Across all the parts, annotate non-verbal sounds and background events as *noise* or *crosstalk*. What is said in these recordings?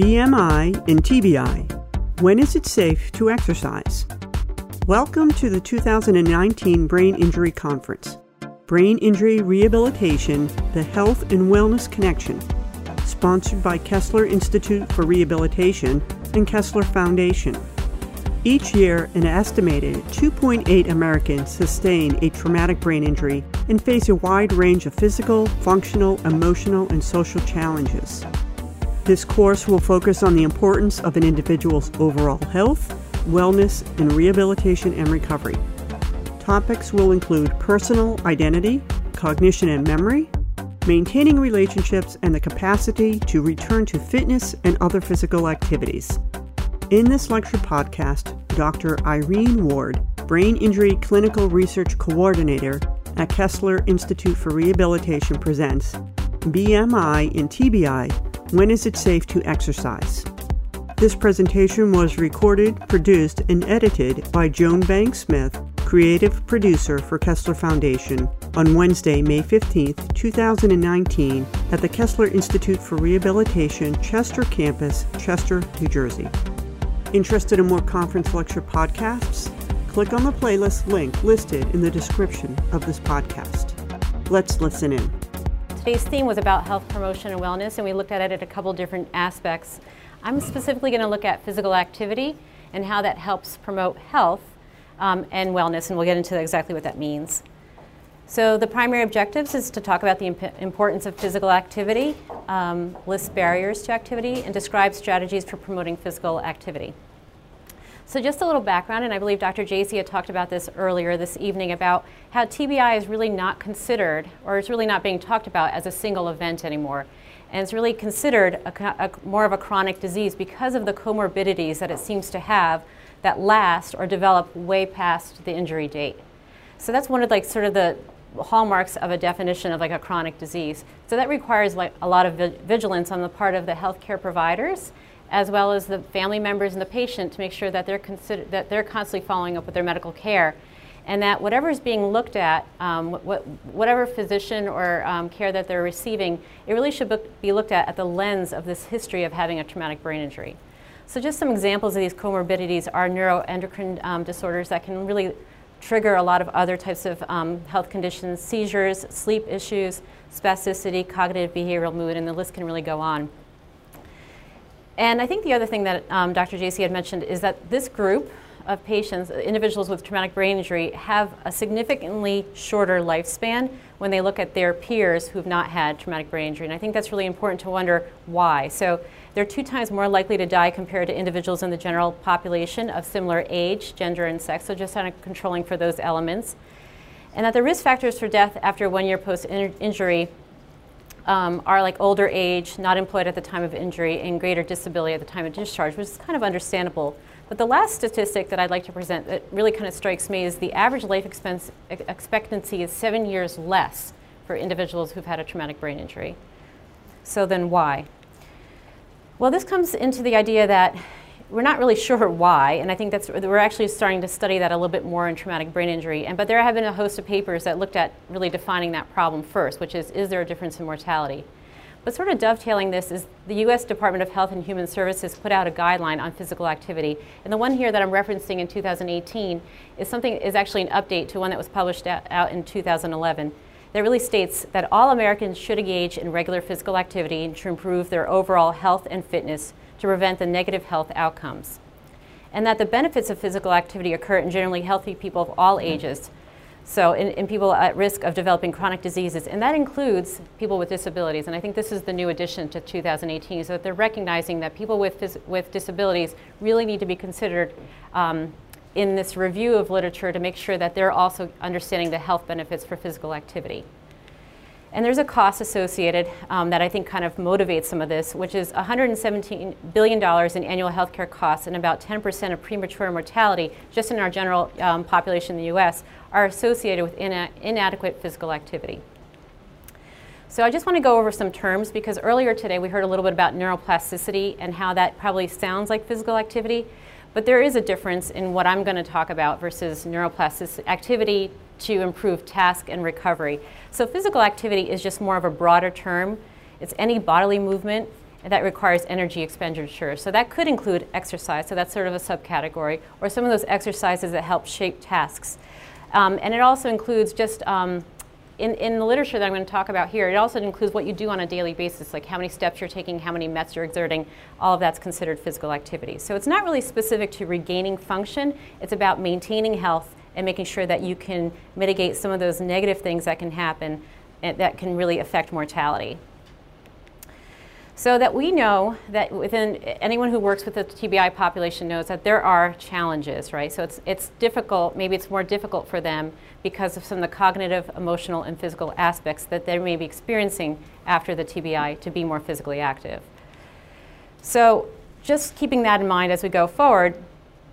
BMI and TBI. When is it safe to exercise? Welcome to the 2019 Brain Injury Conference. Brain Injury Rehabilitation, the Health and Wellness Connection, sponsored by Kessler Institute for Rehabilitation and Kessler Foundation. Each year, an estimated 2.8 Americans sustain a traumatic brain injury and face a wide range of physical, functional, emotional, and social challenges. This course will focus on the importance of an individual's overall health, wellness, and rehabilitation and recovery. Topics will include personal identity, cognition and memory, maintaining relationships, and the capacity to return to fitness and other physical activities. In this lecture podcast, Dr. Irene Ward, Brain Injury Clinical Research Coordinator at Kessler Institute for Rehabilitation, presents BMI and TBI When is it safe to exercise? This presentation was recorded, produced, and edited by Joan Banks-Smith, creative producer for Kessler Foundation, on Wednesday, May 15, 2019, at the Kessler Institute for Rehabilitation, Chester Campus, Chester, New Jersey. Interested in more conference lecture podcasts? Click on the playlist link listed in the description of this podcast. Let's listen in. Today's theme was about health promotion and wellness, and we looked at it at a couple different aspects. I'm specifically going to look at physical activity and how that helps promote health um, and wellness, and we'll get into exactly what that means. So the primary objectives is to talk about the imp- importance of physical activity, um, list barriers to activity, and describe strategies for promoting physical activity. So just a little background, and I believe Dr. Jacey had talked about this earlier this evening about how TBI is really not considered, or it's really not being talked about as a single event anymore. And it's really considered a, a, more of a chronic disease because of the comorbidities that it seems to have that last or develop way past the injury date. So that's one of like sort of the hallmarks of a definition of like a chronic disease. So that requires like a lot of vigilance on the part of the healthcare providers as well as the family members and the patient to make sure that they're that they're constantly following up with their medical care and that whatever is being looked at, um, what, whatever physician or um, care that they're receiving, it really should be looked at at the lens of this history of having a traumatic brain injury. So just some examples of these comorbidities are neuroendocrine um, disorders that can really trigger a lot of other types of um, health conditions, seizures, sleep issues, spasticity, cognitive behavioral mood, and the list can really go on. And I think the other thing that um, Dr. JC had mentioned is that this group of patients, individuals with traumatic brain injury, have a significantly shorter lifespan when they look at their peers who've not had traumatic brain injury. And I think that's really important to wonder why. So they're two times more likely to die compared to individuals in the general population of similar age, gender, and sex, so just kind of controlling for those elements. And that the risk factors for death after one year post injury um, are like older age, not employed at the time of injury, and greater disability at the time of discharge, which is kind of understandable. But the last statistic that I'd like to present that really kind of strikes me is the average life expense, expectancy is seven years less for individuals who've had a traumatic brain injury. So then why? Well, this comes into the idea that we're not really *laughs* sure why, and I think that's we're actually starting to study that a little bit more in traumatic brain injury. And but there have been a host of papers that looked at really defining that problem first, which is is there a difference in mortality? But sort of dovetailing this is the U.S. Department of Health and Human Services put out a guideline on physical activity, and the one here that I'm referencing in 2018 is something is actually an update to one that was published out in 2011 that really states that all Americans should engage in regular physical activity to improve their overall health and fitness to prevent the negative health outcomes. And that the benefits of physical activity occur in generally healthy people of all ages, so in, in, people at risk of developing chronic diseases, and that includes people with disabilities. And I think this is the new addition to 2018, so that they're recognizing that people with, with disabilities really need to be considered um, in this review of literature to make sure that they're also understanding the health benefits for physical activity. And there's a cost associated um, that I think kind of motivates some of this, which is $117 billion in annual healthcare costs and about 10% of premature mortality just in our general um, population in the US are associated with ina inadequate physical activity. So I just want to go over some terms because earlier today we heard a little bit about neuroplasticity and how that probably sounds like physical activity. But there is a difference in what I'm going to talk about versus neuroplastic activity to improve task and recovery. So physical activity is just more of a broader term. It's any bodily movement that requires energy expenditure. So that could include exercise, so that's sort of a subcategory, or some of those exercises that help shape tasks. Um, and it also includes just um, in, in the literature that I'm going to talk about here, it also includes what you do on a daily basis, like how many steps you're taking, how many METs you're exerting, all of that's considered physical activity. So it's not really specific to regaining function, it's about maintaining health and making sure that you can mitigate some of those negative things that can happen that can really affect mortality. So that we know that within anyone who works with the TBI population knows that there are challenges, right? So it's, it's difficult, maybe it's more difficult for them because of some of the cognitive, emotional, and physical aspects that they may be experiencing after the TBI to be more physically active. So just keeping that in mind as we go forward,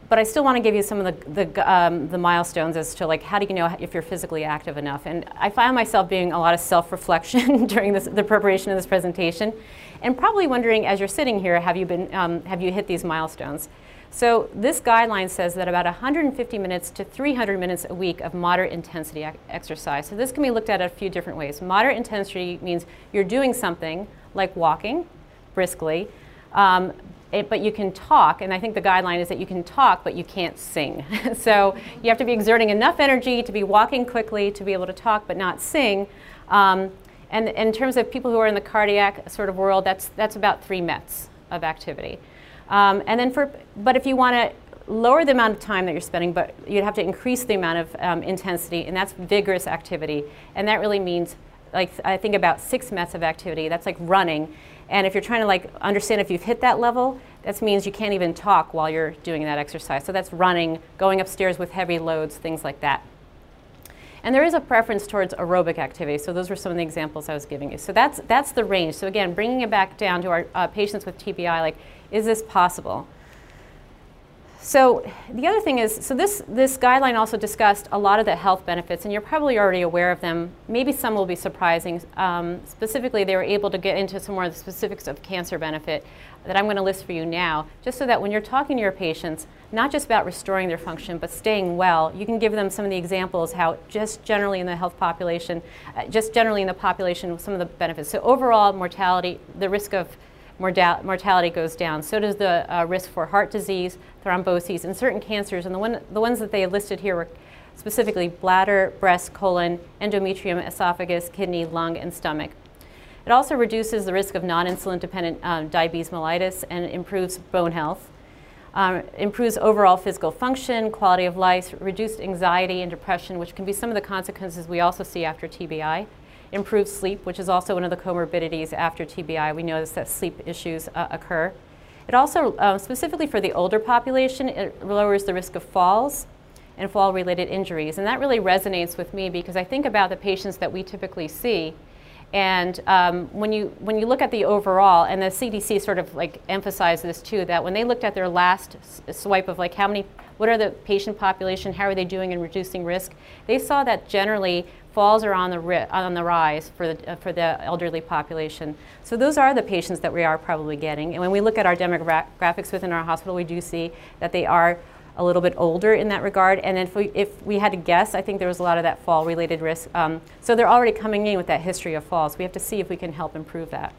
but I still want to give you some of the, the, um, the, milestones as to like how do you know if you're physically active enough. And I found myself being a lot of self-reflection *laughs* during this, the preparation of this presentation, and probably wondering as you're sitting here, have you been um, have you hit these milestones? So this guideline says that about 150 minutes to 300 minutes a week of moderate intensity exercise. So this can be looked at a few different ways. Moderate intensity means you're doing something like walking briskly, um, it, but you can talk, and I think the guideline is that you can talk, but you can't sing. *laughs* so you have to be exerting enough energy to be walking quickly, to be able to talk, but not sing. Um, and in terms of people who are in the cardiac sort of world, that's, that's about three METs of activity. Um, and then for, but if you want to lower the amount of time that you're spending, but you'd have to increase the amount of um, intensity, and that's vigorous activity. And that really means, like, I think about six METs of activity. That's like running. And if you're trying to like understand if you've hit that level, that means you can't even talk while you're doing that exercise. So that's running, going upstairs with heavy loads, things like that. And there is a preference towards aerobic activity. So those were some of the examples I was giving you. So that's, that's the range. So again, bringing it back down to our uh, patients with TBI, like, is this possible? So the other thing is, so this, this guideline also discussed a lot of the health benefits, and you're probably already aware of them. Maybe some will be surprising. Um, specifically, they were able to get into some more of the specifics of cancer benefit that I'm going to list for you now, just so that when you're talking to your patients, not just about restoring their function, but staying well, you can give them some of the examples how just generally in the health population, uh, just generally in the population, some of the benefits. So overall mortality, the risk of mortality goes down. So does the uh, risk for heart disease, thromboses, and certain cancers. And the, one, the ones that they listed here were specifically bladder, breast, colon, endometrium, esophagus, kidney, lung, and stomach. It also reduces the risk of non-insulin dependent um, diabetes mellitus and improves bone health. Um, improves overall physical function, quality of life, reduced anxiety and depression, which can be some of the consequences we also see after TBI improved sleep, which is also one of the comorbidities after TBI. We notice that sleep issues uh, occur. It also, uh, specifically for the older population, it lowers the risk of falls and fall-related injuries. And that really resonates with me because I think about the patients that we typically see. And um, when, you, when you look at the overall, and the CDC sort of like emphasized this too, that when they looked at their last swipe of like how many, what are the patient population, how are they doing in reducing risk, they saw that generally falls are on the, on the rise for the, uh, for the elderly population. So those are the patients that we are probably getting. And when we look at our demographics within our hospital, we do see that they are a little bit older in that regard. And if we, if we had to guess, I think there was a lot of that fall related risk. Um, so they're already coming in with that history of falls. We have to see if we can help improve that.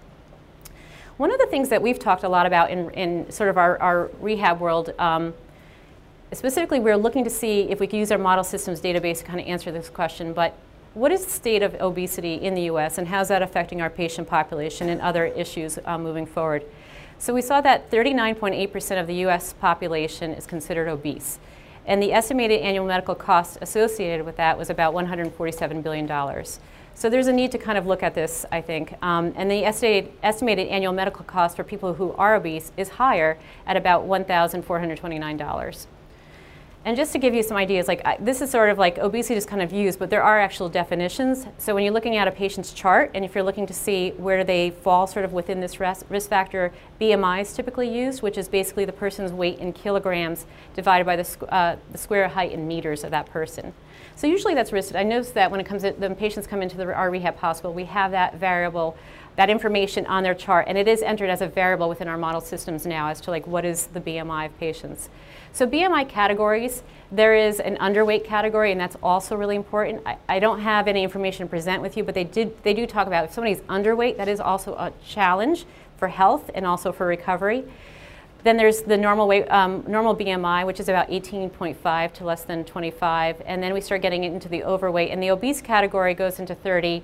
One of the things that we've talked a lot about in, in sort of our, our rehab world, um, specifically we're looking to see if we can use our model systems database to kind of answer this question, but what is the state of obesity in the US and how is that affecting our patient population and other issues uh, moving forward? So we saw that 39.8% of the US population is considered obese. And the estimated annual medical cost associated with that was about $147 billion. So there's a need to kind of look at this, I think. Um, and the estimated, estimated annual medical cost for people who are obese is higher at about $1,429. And just to give you some ideas, like this is sort of like obesity is kind of used, but there are actual definitions. So when you're looking at a patient's chart, and if you're looking to see where they fall sort of within this risk factor, BMI is typically used, which is basically the person's weight in kilograms divided by the, uh, the square height in meters of that person. So usually that's risk. I notice that when it comes to, the patients come into the, our rehab hospital, we have that variable that information on their chart, and it is entered as a variable within our model systems now as to like what is the BMI of patients. So BMI categories, there is an underweight category, and that's also really important. I, I, don't have any information to present with you, but they did they do talk about if somebody's underweight, that is also a challenge for health and also for recovery. Then there's the normal weight, um, normal BMI, which is about 18.5 to less than 25, and then we start getting into the overweight, and the obese category goes into 30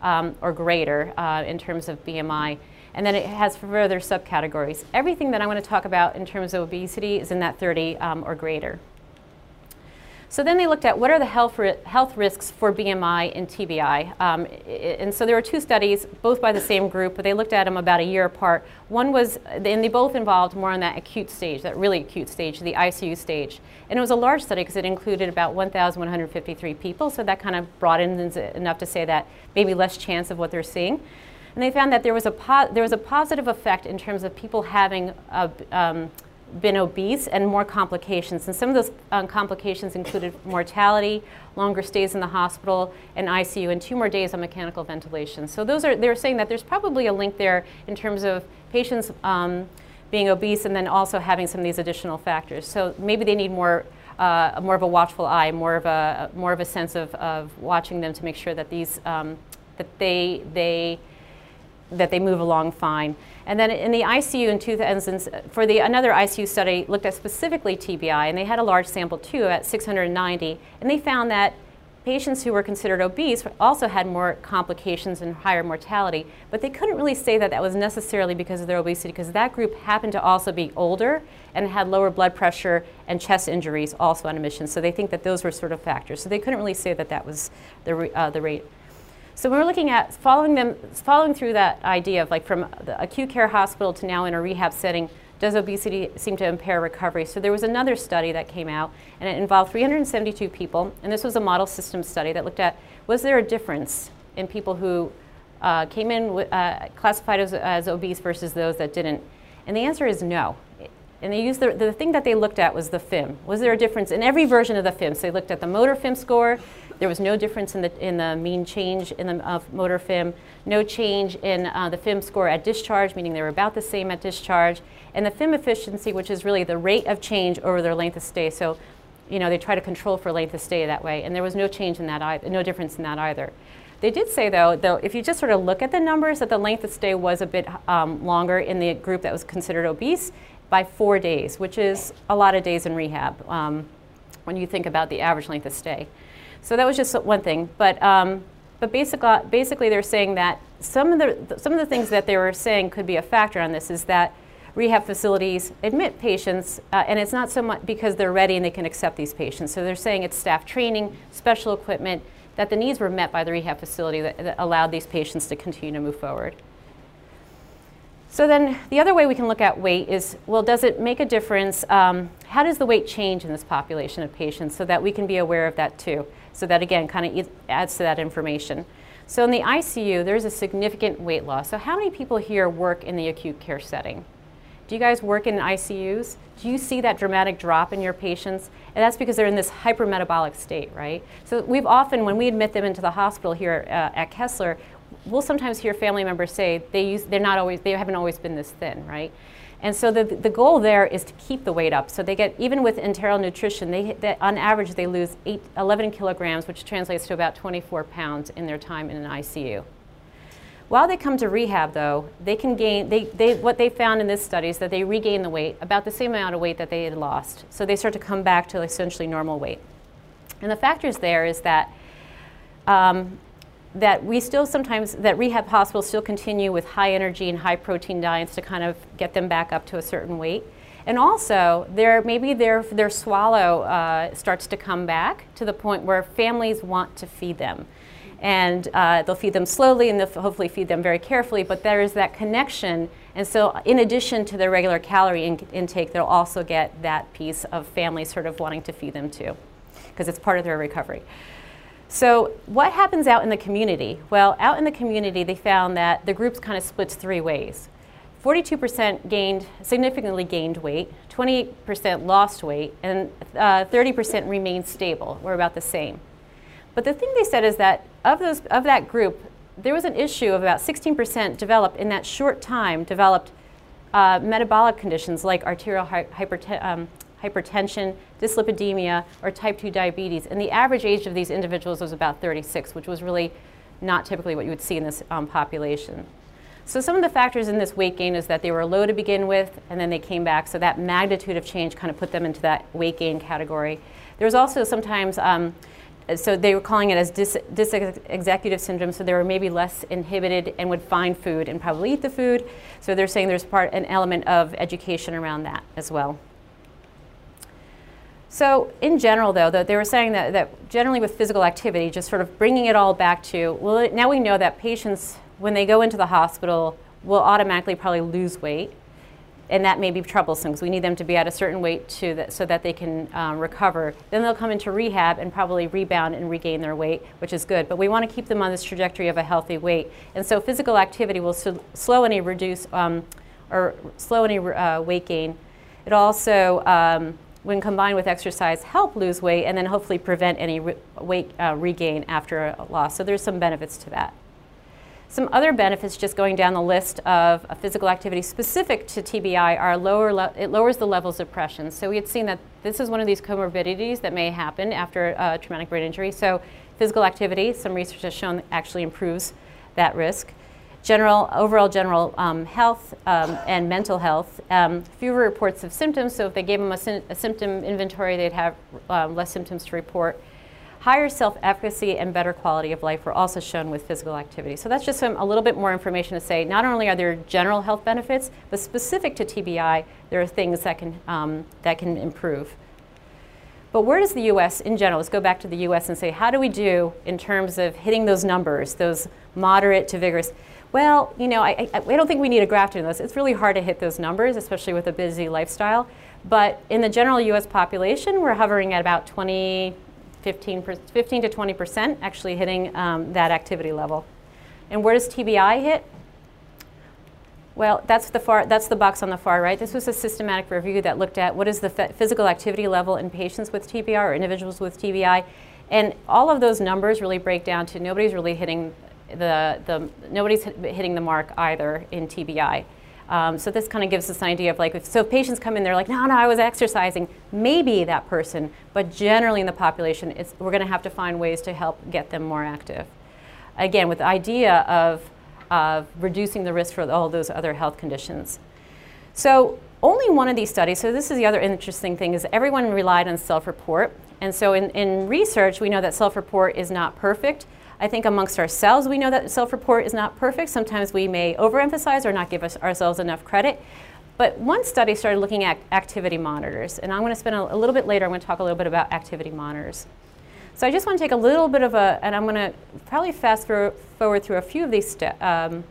um, or greater uh, in terms of BMI. And then it has further subcategories. Everything that I'm going to talk about in terms of obesity is in that 30 um, or greater. So then they looked at what are the health, ri health risks for BMI and TBI. Um, and so there were two studies, both by the same group, but they looked at them about a year apart. One was, and they both involved more on that acute stage, that really acute stage, the ICU stage. And it was a large study because it included about 1,153 people, so that kind of broadens enough to say that maybe less chance of what they're seeing. And they found that there was a, there was a positive effect in terms of people having a, um, been obese and more complications. And some of those um, complications included mortality, longer stays in the hospital and ICU, and two more days on mechanical ventilation. So those are, they're saying that there's probably a link there in terms of patients um, being obese and then also having some of these additional factors. So maybe they need more, uh, more of a watchful eye, more of a, more of a sense of, of watching them to make sure that these, um, that they, they, that they move along fine. And then in the ICU in 2000, for the another ICU study looked at specifically TBI, and they had a large sample too at 690, and they found that patients who were considered obese also had more complications and higher mortality, but they couldn't really say that that was necessarily because of their obesity, because that group happened to also be older and had lower blood pressure and chest injuries also on admission. So they think that those were sort of factors. So they couldn't really say that that was the, uh, the rate. So we're looking at following them, following through that idea of like from the acute care hospital to now in a rehab setting, does obesity seem to impair recovery? So there was another study that came out, and it involved 372 people, and this was a model system study that looked at was there a difference in people who uh, came in uh, classified as, as obese versus those that didn't? And the answer is no. And they used the, the thing that they looked at was the FIM. Was there a difference in every version of the FIM? So they looked at the motor FIM score, there was no difference in the, in the mean change in the uh, motor FIM, no change in uh, the FIM score at discharge, meaning they were about the same at discharge, and the FIM efficiency, which is really the rate of change over their length of stay. So, you know, they try to control for length of stay that way, and there was no change in that, no difference in that either. They did say, though, though, if you just sort of look at the numbers, that the length of stay was a bit um, longer in the group that was considered obese by four days, which is a lot of days in rehab um, when you think about the average length of stay. So that was just one thing. But, um, but basically, basically, they're saying that some of, the, some of the things that they were saying could be a factor on this is that rehab facilities admit patients, uh, and it's not so much because they're ready and they can accept these patients. So they're saying it's staff training, special equipment, that the needs were met by the rehab facility that, that allowed these patients to continue to move forward. So then the other way we can look at weight is, well, does it make a difference? Um, how does the weight change in this population of patients so that we can be aware of that too? So that again kind of adds to that information. So in the ICU, there's a significant weight loss. So how many people here work in the acute care setting? Do you guys work in ICUs? Do you see that dramatic drop in your patients? And that's because they're in this hypermetabolic state, right? So we've often, when we admit them into the hospital here uh, at Kessler, we'll sometimes hear family members say they use, they're not always, they haven't always been this thin, right? And so the, the goal there is to keep the weight up. So they get, even with enteral nutrition, they, they, on average they lose eight, 11 kilograms, which translates to about 24 pounds in their time in an ICU. While they come to rehab, though, they can gain, they, they, what they found in this study is that they regain the weight, about the same amount of weight that they had lost. So they start to come back to essentially normal weight. And the factors there is that um, that we still sometimes, that rehab hospitals still continue with high energy and high protein diets to kind of get them back up to a certain weight. And also, their, maybe their, their swallow uh, starts to come back to the point where families want to feed them. And uh, they'll feed them slowly and they'll hopefully feed them very carefully, but there is that connection. And so, in addition to their regular calorie in intake, they'll also get that piece of families sort of wanting to feed them too, because it's part of their recovery. So what happens out in the community? Well, out in the community, they found that the groups kind of splits three ways. 42% gained, significantly gained weight, 28% lost weight, and 30% uh, remained stable, or about the same. But the thing they said is that of, those, of that group, there was an issue of about 16% developed in that short time, developed uh, metabolic conditions like arterial hypertension, um, hypertension, dyslipidemia, or type 2 diabetes. And the average age of these individuals was about 36, which was really not typically what you would see in this um, population. So some of the factors in this weight gain is that they were low to begin with, and then they came back. So that magnitude of change kind of put them into that weight gain category. There's also sometimes, um, so they were calling it as dys- dysexecutive syndrome. So they were maybe less inhibited and would find food and probably eat the food. So they're saying there's part an element of education around that as well. So in general, though, they were saying that, that generally with physical activity, just sort of bringing it all back to, well, now we know that patients, when they go into the hospital, will automatically probably lose weight. And that may be troublesome because we need them to be at a certain weight to so that they can um, recover. Then they'll come into rehab and probably rebound and regain their weight, which is good. But we want to keep them on this trajectory of a healthy weight. And so physical activity will slow any reduce um, or slow any uh, weight gain. It also um, when combined with exercise, help lose weight and then hopefully prevent any re weight uh, regain after a loss. So there's some benefits to that. Some other benefits, just going down the list of uh, physical activity specific to TBI, are lower. it lowers the levels of depression. So we had seen that this is one of these comorbidities that may happen after a traumatic brain injury. So physical activity, some research has shown actually improves that risk general, overall general um, health um, and mental health. Um, fewer reports of symptoms, so if they gave them a, a symptom inventory, they'd have um, less symptoms to report. Higher self-efficacy and better quality of life were also shown with physical activity. So that's just some, a little bit more information to say not only are there general health benefits, but specific to TBI, there are things that can, um, that can improve. But where does the US in general, let's go back to the US and say, how do we do in terms of hitting those numbers, those moderate to vigorous? Well, you know, I, I, I don't think we need a graph to this. It's really hard to hit those numbers, especially with a busy lifestyle. But in the general US population, we're hovering at about 20, 15, 15 to 20% actually hitting um, that activity level. And where does TBI hit? Well, that's the, far, that's the box on the far right. This was a systematic review that looked at what is the physical activity level in patients with TBI or individuals with TBI. And all of those numbers really break down to nobody's really hitting the, the, nobody's hitting the mark either in TBI. Um, so this kind of gives us an idea of like, if, so if patients come in, they're like, no, no, I was exercising, maybe that person, but generally in the population, we're going to have to find ways to help get them more active. Again, with the idea of, of reducing the risk for all those other health conditions. So only one of these studies, so this is the other interesting thing, is everyone relied on self-report. And so in, in research, we know that self-report is not perfect, I think amongst ourselves, we know that self-report is not perfect. Sometimes we may overemphasize or not give us, ourselves enough credit. But one study started looking at activity monitors, and I'm going to spend a, a little bit later, I'm going to talk a little bit about activity monitors. So I just want to take a little bit of a, and I'm going to probably fast forward through a few of these, um,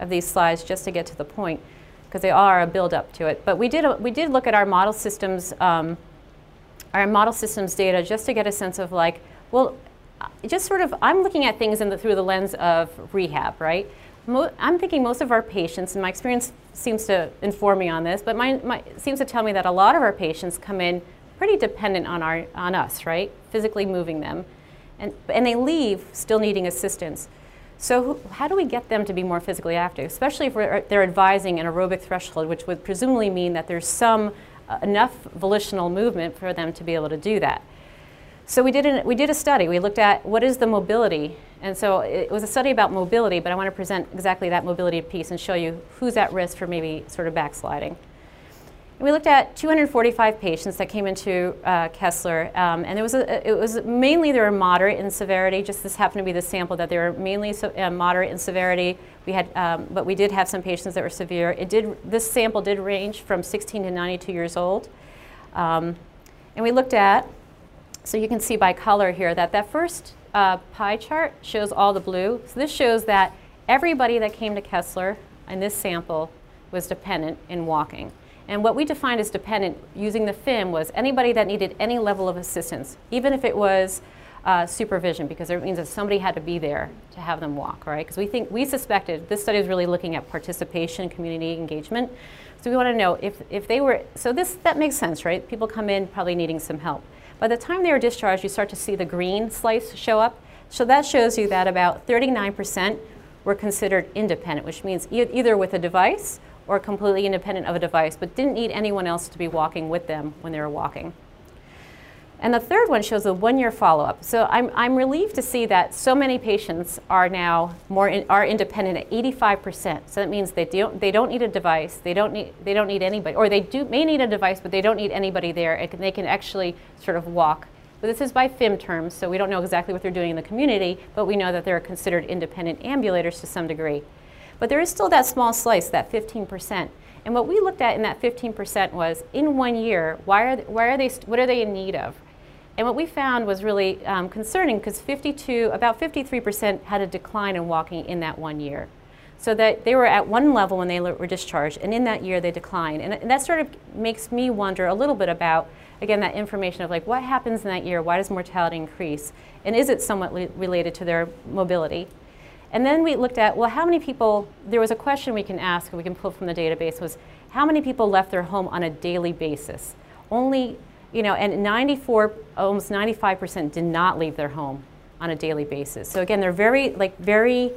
of these slides just to get to the point, because they are a build up to it. But we did, a, we did look at our model systems, um, our model systems data just to get a sense of like, well, just sort of, I'm looking at things the, through the lens of rehab, right? Mo I'm thinking most of our patients, and my experience seems to inform me on this, but my, my, seems to tell me that a lot of our patients come in pretty dependent on, our, on us, right? Physically moving them. And, and they leave still needing assistance. So who, how do we get them to be more physically active, especially if they're advising an aerobic threshold, which would presumably mean that there's some uh, enough volitional movement for them to be able to do that. So we did, an, we did a study. We looked at what is the mobility. And so it was a study about mobility, but I want to present exactly that mobility piece and show you who's at risk for maybe sort of backsliding. And we looked at 245 patients that came into uh, Kessler, um, and it was, a, it was mainly they were moderate in severity. Just this happened to be the sample that they were mainly so, uh, moderate in severity. We had, um, but we did have some patients that were severe. It did. This sample did range from 16 to 92 years old, um, and we looked at so you can see by color here that that first uh, pie chart shows all the blue. So this shows that everybody that came to Kessler in this sample was dependent in walking. And what we defined as dependent using the FIM was anybody that needed any level of assistance, even if it was uh, supervision, because it means that somebody had to be there to have them walk, right? Because we think, we suspected, this study is really looking at participation, community engagement. So we want to know if, if they were, so this, that makes sense, right? People come in probably needing some help. By the time they are discharged, you start to see the green slice show up. So that shows you that about 39% were considered independent, which means e either with a device or completely independent of a device, but didn't need anyone else to be walking with them when they were walking. And the third one shows a one-year follow-up. So I'm, I'm relieved to see that so many patients are now more in, are independent at 85%. So that means they don't they don't need a device. They don't need they don't need anybody, or they do may need a device, but they don't need anybody there. It, they can actually sort of walk. But this is by FIM terms, so we don't know exactly what they're doing in the community, but we know that they're considered independent ambulators to some degree. But there is still that small slice, that 15%. And what we looked at in that 15% was in one year, why are, why are they, what are they in need of? And what we found was really um, concerning because 52, about 53% had a decline in walking in that one year. So that they were at one level when they were discharged, and in that year they declined. And, and that sort of makes me wonder a little bit about, again, that information of like what happens in that year, why does mortality increase, and is it somewhat related to their mobility? And then we looked at, well, how many people, there was a question we can ask, we can pull from the database, was how many people left their home on a daily basis? Only you know, and 94, almost 95% did not leave their home on a daily basis. So again, they're very, like very,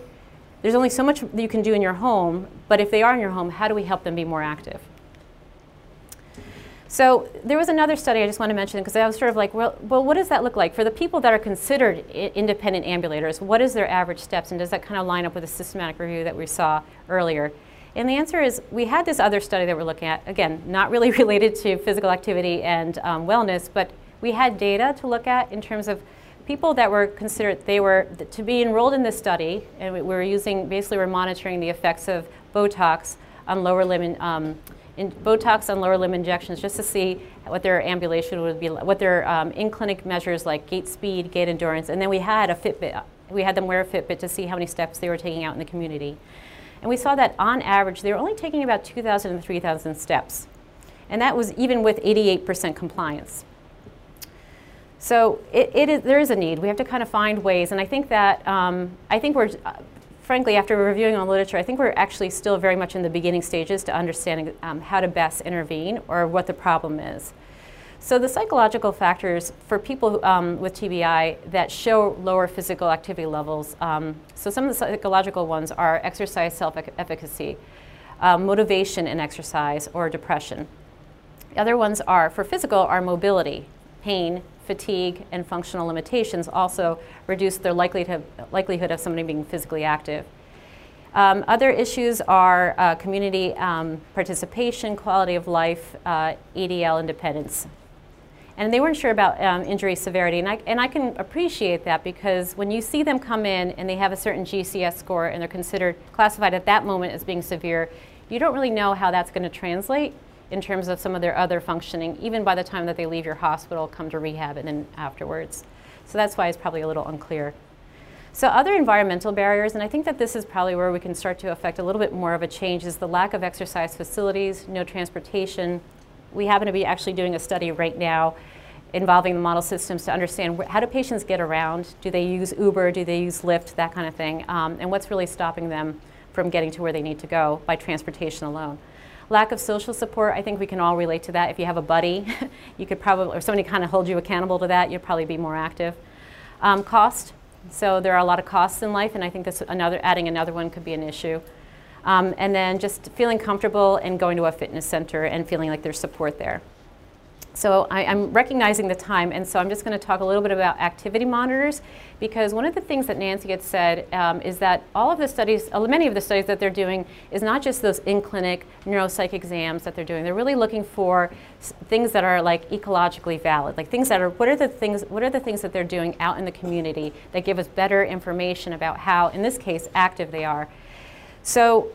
there's only so much you can do in your home, but if they are in your home, how do we help them be more active? So there was another study I just want to mention because I was sort of like, well, well, what does that look like? For the people that are considered independent ambulators, what is their average steps and does that kind of line up with the systematic review that we saw earlier? And the answer is we had this other study that we're looking at, again, not really *laughs* related to physical activity and um, wellness, but we had data to look at in terms of people that were considered, they were to be enrolled in this study, and we were using, basically we're monitoring the effects of Botox on lower limb, um, in Botox on lower limb injections just to see what their ambulation would be, what their um, in-clinic measures like gait speed, gait endurance, and then we had a Fitbit, we had them wear a Fitbit to see how many steps they were taking out in the community. And we saw that on average, they were only taking about 2,000 and 3,000 steps. And that was even with 88% compliance. So it, it is, there is a need. We have to kind of find ways. And I think that, um, I think we're, uh, frankly, after reviewing all the literature, I think we're actually still very much in the beginning stages to understanding um, how to best intervene or what the problem is. So the psychological factors for people um, with TBI that show lower physical activity levels, um, so some of the psychological ones are exercise self-efficacy, uh, motivation in exercise, or depression. The other ones are, for physical, are mobility, pain, fatigue, and functional limitations also reduce their likelihood, likelihood of somebody being physically active. Um, other issues are uh, community um, participation, quality of life, uh, ADL independence, and they weren't sure about um, injury severity. And I, and I can appreciate that because when you see them come in and they have a certain GCS score and they're considered classified at that moment as being severe, you don't really know how that's going to translate in terms of some of their other functioning, even by the time that they leave your hospital, come to rehab, and then afterwards. So that's why it's probably a little unclear. So other environmental barriers, and I think that this is probably where we can start to affect a little bit more of a change, is the lack of exercise facilities, no transportation, we happen to be actually doing a study right now involving the model systems to understand how do patients get around? Do they use Uber? Do they use Lyft? That kind of thing. Um, and what's really stopping them from getting to where they need to go by transportation alone? Lack of social support, I think we can all relate to that. If you have a buddy, *laughs* you could probably, or somebody kind of hold you accountable to that, you'd probably be more active. Um, cost, so there are a lot of costs in life, and I think this another, adding another one could be an issue. Um, and then just feeling comfortable and going to a fitness center and feeling like there's support there. So I, am recognizing the time, and so I'm just going to talk a little bit about activity monitors, because one of the things that Nancy had said um, is that all of the studies, uh, many of the studies that they're doing, is not just those in-clinic neuropsych exams that they're doing. They're really looking for things that are like ecologically valid, like things that are what are the things what are the things that they're doing out in the community that give us better information about how, in this case, active they are. So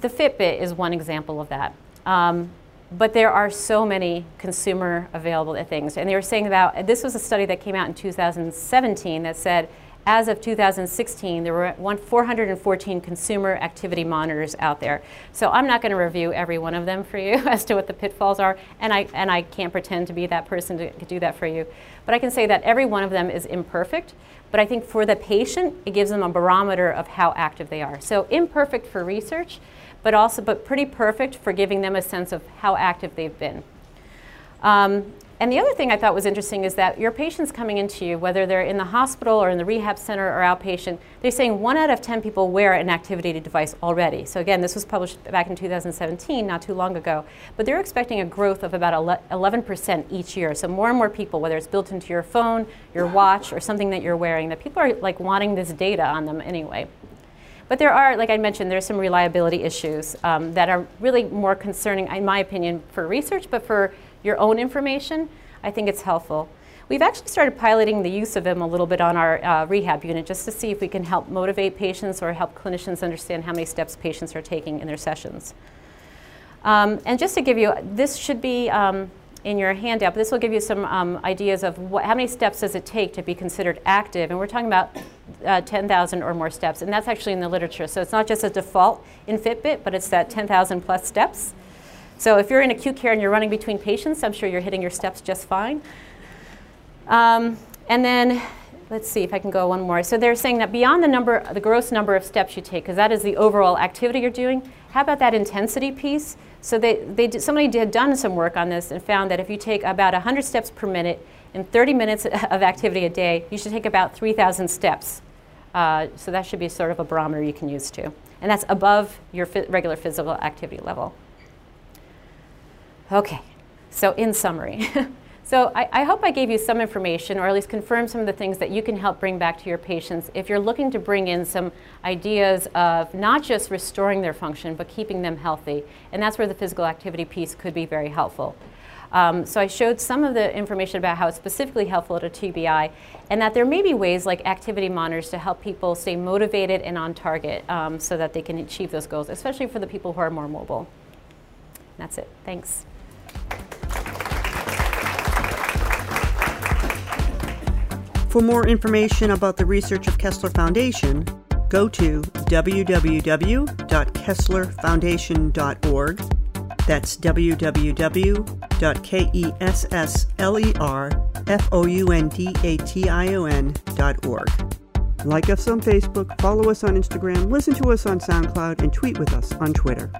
the Fitbit is one example of that. Um, but there are so many consumer available things. And they were saying about, this was a study that came out in 2017 that said, as of 2016, there were 414 consumer activity monitors out there. So I'm not going to review every one of them for you *laughs* as to what the pitfalls are, and I, and I can't pretend to be that person to, do that for you. But I can say that every one of them is imperfect, but I think for the patient, it gives them a barometer of how active they are. So imperfect for research, but also but pretty perfect for giving them a sense of how active they've been. Um, and the other thing I thought was interesting is that your patients coming into you, whether they're in the hospital or in the rehab center or outpatient, they're saying one out of 10 people wear an activity device already. So again, this was published back in 2017, not too long ago. But they're expecting a growth of about 11% each year. So more and more people, whether it's built into your phone, your watch, or something that you're wearing, that people are like wanting this data on them anyway. But there are, like I mentioned, there's some reliability issues um, that are really more concerning, in my opinion, for research, but for your own information, I think it's helpful. We've actually started piloting the use of them a little bit on our uh, rehab unit just to see if we can help motivate patients or help clinicians understand how many steps patients are taking in their sessions. Um, and just to give you, this should be um, in your handout, but this will give you some um, ideas of what, how many steps does it take to be considered active. And we're talking about uh, 10,000 or more steps, and that's actually in the literature. So it's not just a default in Fitbit, but it's that 10,000 plus steps. So if you're in acute care and you're running between patients, I'm sure you're hitting your steps just fine. Um, and then let's see if I can go one more. So they're saying that beyond the number, the gross number of steps you take, because that is the overall activity you're doing, how about that intensity piece? So they, they did, somebody had done some work on this and found that if you take about 100 steps per minute in 30 minutes *laughs* of activity a day, you should take about 3,000 steps. Uh, so that should be sort of a barometer you can use too. And that's above your regular physical activity level. Okay, so in summary. *laughs* so I, I, hope I gave you some information or at least confirmed some of the things that you can help bring back to your patients if you're looking to bring in some ideas of not just restoring their function but keeping them healthy. And that's where the physical activity piece could be very helpful. Um, so I showed some of the information about how it's specifically helpful to TBI and that there may be ways like activity monitors to help people stay motivated and on target um, so that they can achieve those goals, especially for the people who are more mobile. That's it. Thanks. For more information about the research of Kessler Foundation, go to www.kesslerfoundation.org. That's www.kesslerfoundation.org. Like us on Facebook, follow us on Instagram, listen to us on SoundCloud, and tweet with us on Twitter.